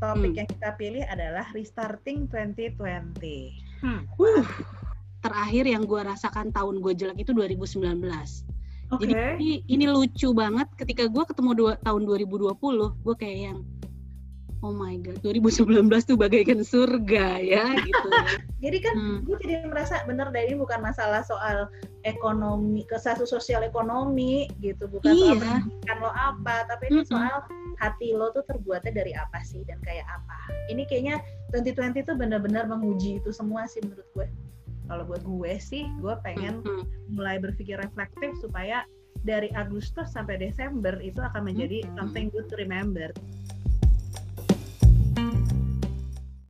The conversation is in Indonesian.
topik Hmm. yang kita pilih adalah restarting 2020. Hmm. Uh, terakhir yang gue rasakan tahun gue jelek itu 2019. Oke. Jadi ini, ini lucu banget ketika gue ketemu dua, tahun 2020, gue kayak yang oh my god, 2019 tuh bagaikan surga ya gitu. Jadi kan Hmm. gue jadi merasa bener deh ini bukan masalah soal ekonomi, ke satu sosial ekonomi gitu, bukan soal Iya. pendidikan lo apa, tapi ini soal hati lo tuh terbuatnya dari apa sih dan kayak apa. Ini kayaknya 2020 tuh benar-benar menguji itu semua sih menurut gue. Kalau buat gue sih, gue pengen mulai berpikir reflektif supaya dari Agustus sampai Desember itu akan menjadi Hmm. something good to remember.